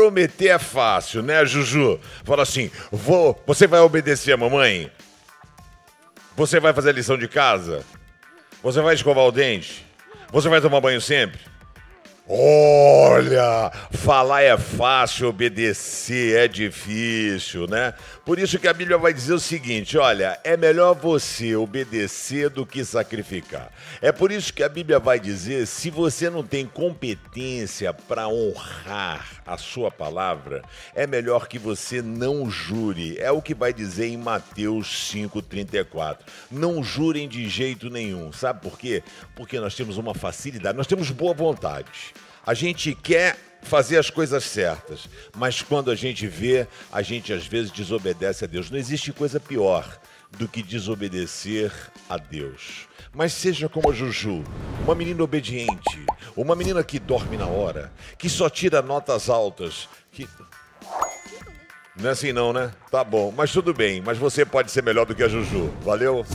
prometer é fácil, né, Juju? Fala assim: vou, você vai obedecer a mamãe? Você vai fazer a lição de casa? Você vai escovar o dente? Você vai tomar banho sempre? Olha, falar é fácil, obedecer é difícil, né? Por isso que a Bíblia vai dizer o seguinte: olha, é melhor você obedecer do que sacrificar. É por isso que a Bíblia vai dizer: se você não tem competência para honrar a sua palavra, é melhor que você não jure. É o que vai dizer em Mateus 5,34. Não jurem de jeito nenhum. Sabe por quê? Porque nós temos uma facilidade, nós temos boa vontade. A gente quer fazer as coisas certas, mas quando a gente vê, a gente às vezes desobedece a Deus. Não existe coisa pior do que desobedecer a Deus. Mas seja como a Juju, uma menina obediente, uma menina que dorme na hora, que só tira notas altas, que não é assim não, né? Tá bom, mas tudo bem, mas você pode ser melhor do que a Juju. Valeu?